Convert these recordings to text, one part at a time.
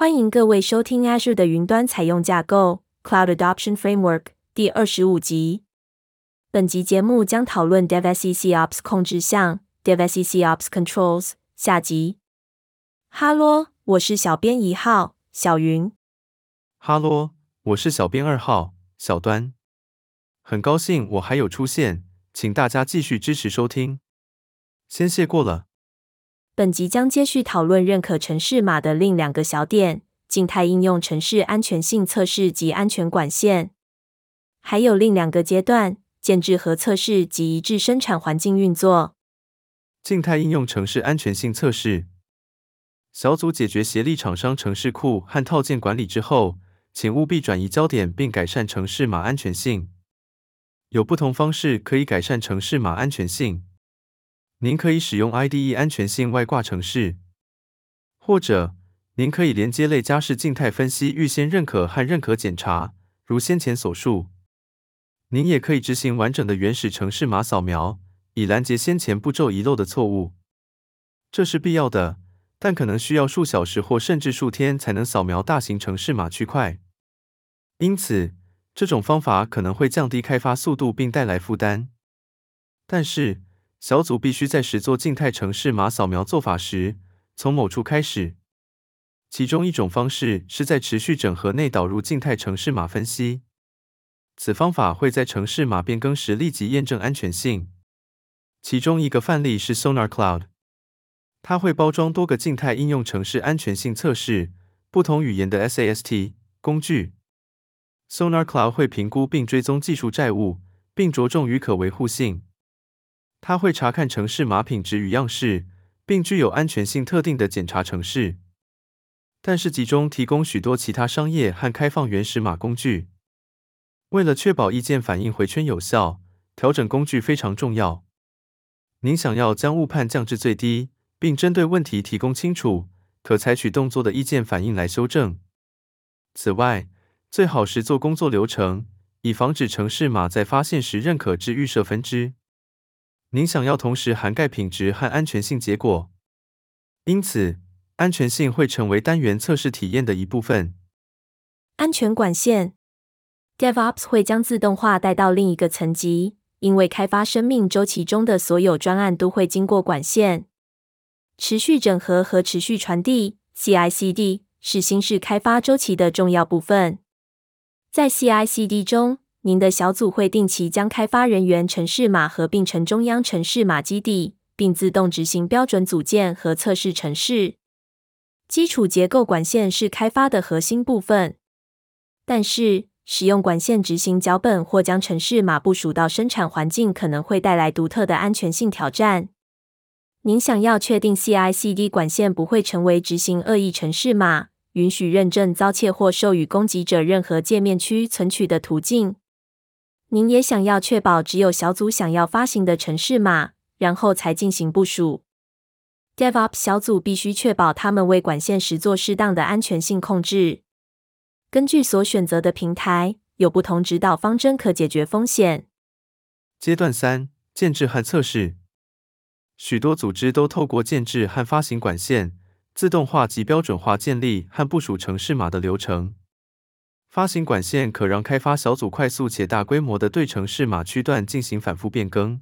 欢迎各位收听 Azure 的云端采用架构 Cloud Adoption Framework 第二十五集。本集节目将讨论 DevSecOps 控制项 DevSecOps Controls 下集。哈喽，我是小编一号小云。哈喽，我是小编二号小端。很高兴我还有出现，请大家继续支持收听，先谢过了。本集将接续讨论认可城市码的另两个小点：静态应用城市安全性测试及安全管线，还有另两个阶段：建置和测试及一致生产环境运作。静态应用城市安全性测试小组解决协力厂商城市库和套件管理之后，请务必转移焦点并改善城市码安全性。有不同方式可以改善城市码安全性。您可以使用 IDE 安全性外挂程式，或者您可以连接类加式静态分析预先认可和认可检查，如先前所述。您也可以执行完整的原始程式码扫描，以拦截先前步骤遗漏的错误。这是必要的，但可能需要数小时或甚至数天才能扫描大型程式码区块。因此，这种方法可能会降低开发速度并带来负担。但是，小组必须在实作静态城市码扫描做法时，从某处开始。其中一种方式是在持续整合内导入静态城市码分析。此方法会在城市码变更时立即验证安全性。其中一个范例是 Sonar Cloud，它会包装多个静态应用程式安全性测试不同语言的 SAST 工具。Sonar Cloud 会评估并追踪技术债务，并着重于可维护性。它会查看城市码品质与样式，并具有安全性特定的检查城市。但是集中提供许多其他商业和开放原始码工具。为了确保意见反应回圈有效，调整工具非常重要。您想要将误判降至最低，并针对问题提供清楚、可采取动作的意见反应来修正。此外，最好是做工作流程，以防止城市码在发现时认可至预设分支。您想要同时涵盖品质和安全性结果，因此安全性会成为单元测试体验的一部分。安全管线，DevOps 会将自动化带到另一个层级，因为开发生命周期中的所有专案都会经过管线。持续整合和持续传递 （CI/CD） 是新式开发周期的重要部分。在 CI/CD 中，您的小组会定期将开发人员城市码合并成中央城市码基地，并自动执行标准组件和测试城市。基础结构管线是开发的核心部分，但是使用管线执行脚本或将城市码部署到生产环境可能会带来独特的安全性挑战。您想要确定 CI/CD 管线不会成为执行恶意城市码，允许认证遭窃或授予攻击者任何界面区存取的途径。您也想要确保只有小组想要发行的城市码，然后才进行部署。DevOps 小组必须确保他们为管线实作适当的安全性控制。根据所选择的平台，有不同指导方针可解决风险。阶段三：建制和测试。许多组织都透过建制和发行管线，自动化及标准化建立和部署城市码的流程。发行管线可让开发小组快速且大规模地对程式码区段进行反复变更，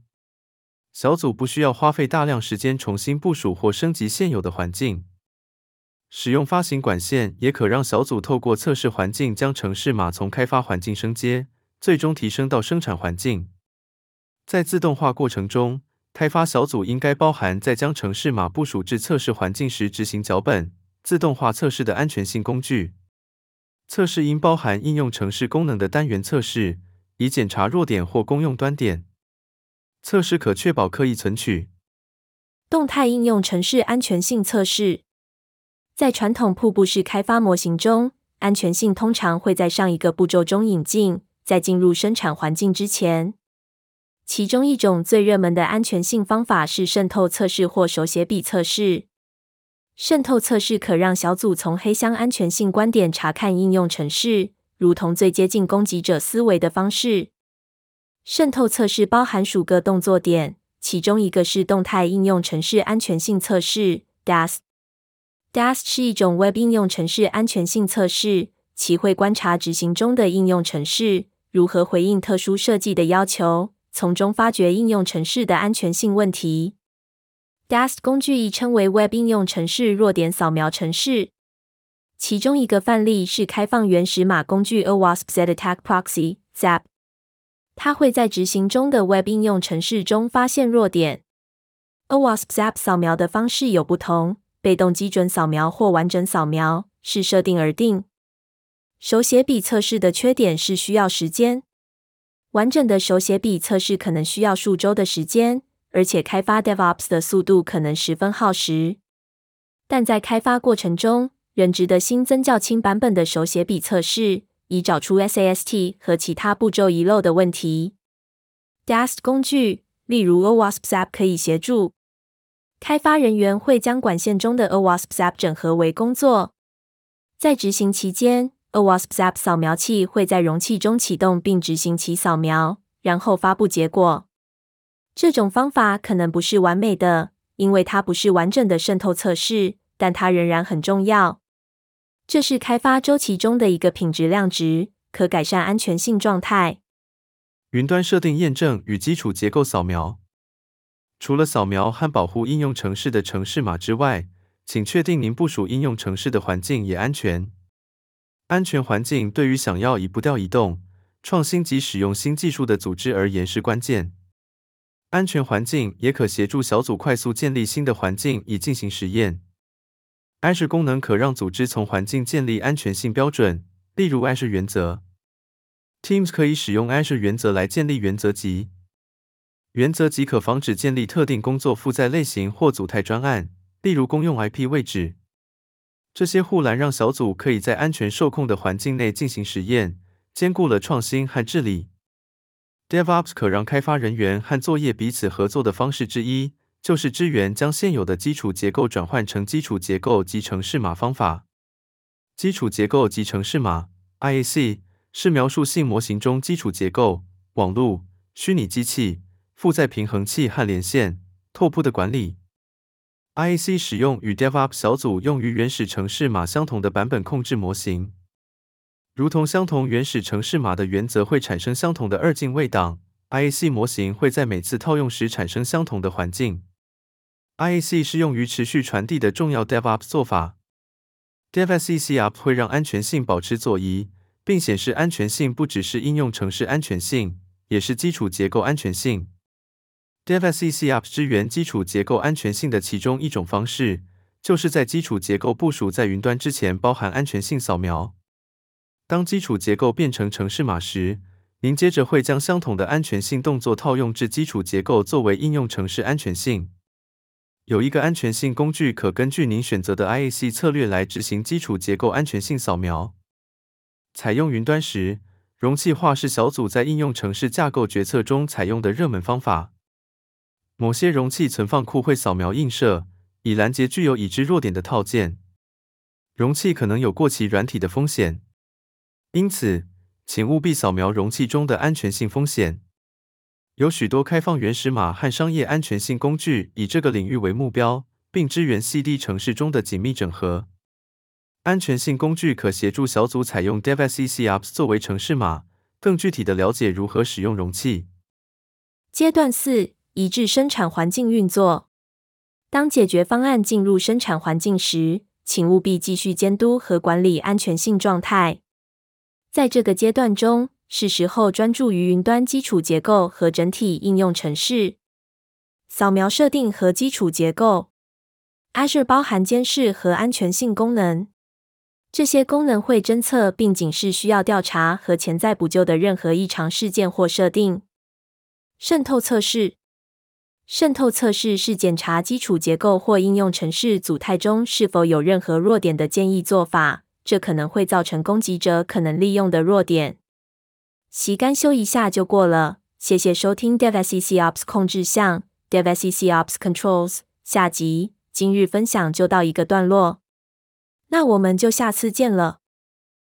小组不需要花费大量时间重新部署或升级现有的环境。使用发行管线也可让小组透过测试环境将程式码从开发环境升阶，最终提升到生产环境。在自动化过程中，开发小组应该包含在将程式码部署至测试环境时执行脚本、自动化测试的安全性工具。测试应包含应用程式功能的单元测试，以检查弱点或公用端点。测试可确保刻意存取。动态应用程式安全性测试。在传统瀑布式开发模型中，安全性通常会在上一个步骤中引进，在进入生产环境之前。其中一种最热门的安全性方法是渗透测试或手写笔测试。渗透测试可让小组从黑箱安全性观点查看应用程式，如同最接近攻击者思维的方式。渗透测试包含数个动作点，其中一个是动态应用程式安全性测试 （DAST）。DAST 是一种 Web 应用程式安全性测试，其会观察执行中的应用程式如何回应特殊设计的要求，从中发掘应用程式的安全性问题。DAST 工具亦称为 Web 应用程式弱点扫描程式。其中一个范例是开放原始码工具 OWASP ZAttack Proxy（ZAP），它会在执行中的 Web 应用程式中发现弱点。OWASP ZAP 扫描的方式有不同，被动基准扫描或完整扫描，视设定而定。手写笔测试的缺点是需要时间，完整的手写笔测试可能需要数周的时间，而且开发 DevOps 的速度可能十分耗时。但在开发过程中，仍值得新增较轻版本的手写笔测试，以找出 SAST 和其他步骤遗漏的问题。DAST 工具，例如 OWASP ZAP，可以协助开发人员会将管线中的 OWASP ZAP 整合为工作。在执行期间，OWASP ZAP 扫描器会在容器中启动并执行其扫描，然后发布结果。这种方法可能不是完美的，因为它不是完整的渗透测试，但它仍然很重要。这是开发周期中的一个品质量值，可改善安全性状态。云端设定验证与基础结构扫描。除了扫描和保护应用程式的程式码之外，请确定您部署应用程式的环境也安全。安全环境对于想要一步调移动、创新及使用新技术的组织而言是关键。安全环境也可协助小组快速建立新的环境以进行实验。Azure 功能可让组织从环境建立安全性标准，例如 Azure 原则。Teams 可以使用 Azure 原则来建立原则集。原则集可防止建立特定工作负载类型或组态专案，例如公用 IP 位置。这些护栏让小组可以在安全受控的环境内进行实验，兼顾了创新和治理。DevOps 可让开发人员和作业彼此合作的方式之一。就是支援将现有的基础结构转换成基础结构及程式码方法。基础结构及程式码 （IAC） 是描述性模型中基础结构、网络、虚拟机器、负载平衡器和连线、拓扑的管理。IAC 使用与 DevOps 小组用于原始程式码相同的版本控制模型，如同相同原始城市码的原则会产生相同的二进位档，IAC 模型会在每次套用时产生相同的环境。IAC 是用于持续传递的重要 DevOps 做法。DevSecOps 会让安全性保持左移，并显示安全性不只是应用程式安全性，也是基础结构安全性。DevSecOps 支援基础结构安全性的其中一种方式，就是在基础结构部署在云端之前包含安全性扫描。当基础结构变成程式码时，您接着会将相同的安全性动作套用至基础结构，作为应用程式安全性。有一个安全性工具可根据您选择的 IAC 策略来执行基础结构安全性扫描。采用云端时，容器化是小组在应用程式架构决策中采用的热门方法。某些容器存放库会扫描映射，以拦截具有已知弱点的套件。容器可能有过期软体的风险，因此，请务必扫描容器中的安全性风险。有许多开放原始码和商业安全性工具以这个领域为目标，并支援 CD 城市中的紧密整合。安全性工具可协助小组采用 DevSecOps 作为城市码，更具体地了解如何使用容器。阶段四：移至生产环境运作。当解决方案进入生产环境时，请务必继续监督和管理安全性状态。在这个阶段中，是时候专注于云端基础结构和整体应用程式扫描设定和基础结构。Azure 包含监视和安全性功能，这些功能会侦测并警示需要调查和潜在补救的任何异常事件或设定。渗透测试，渗透测试是检查基础结构或应用程式组态中是否有任何弱点的建议做法，这可能会造成攻击者可能利用的弱点。习干修一下就过了，谢谢收听 DevSecOps 控制项 DevSecOps Controls 下集，今日分享就到一个段落，那我们就下次见了。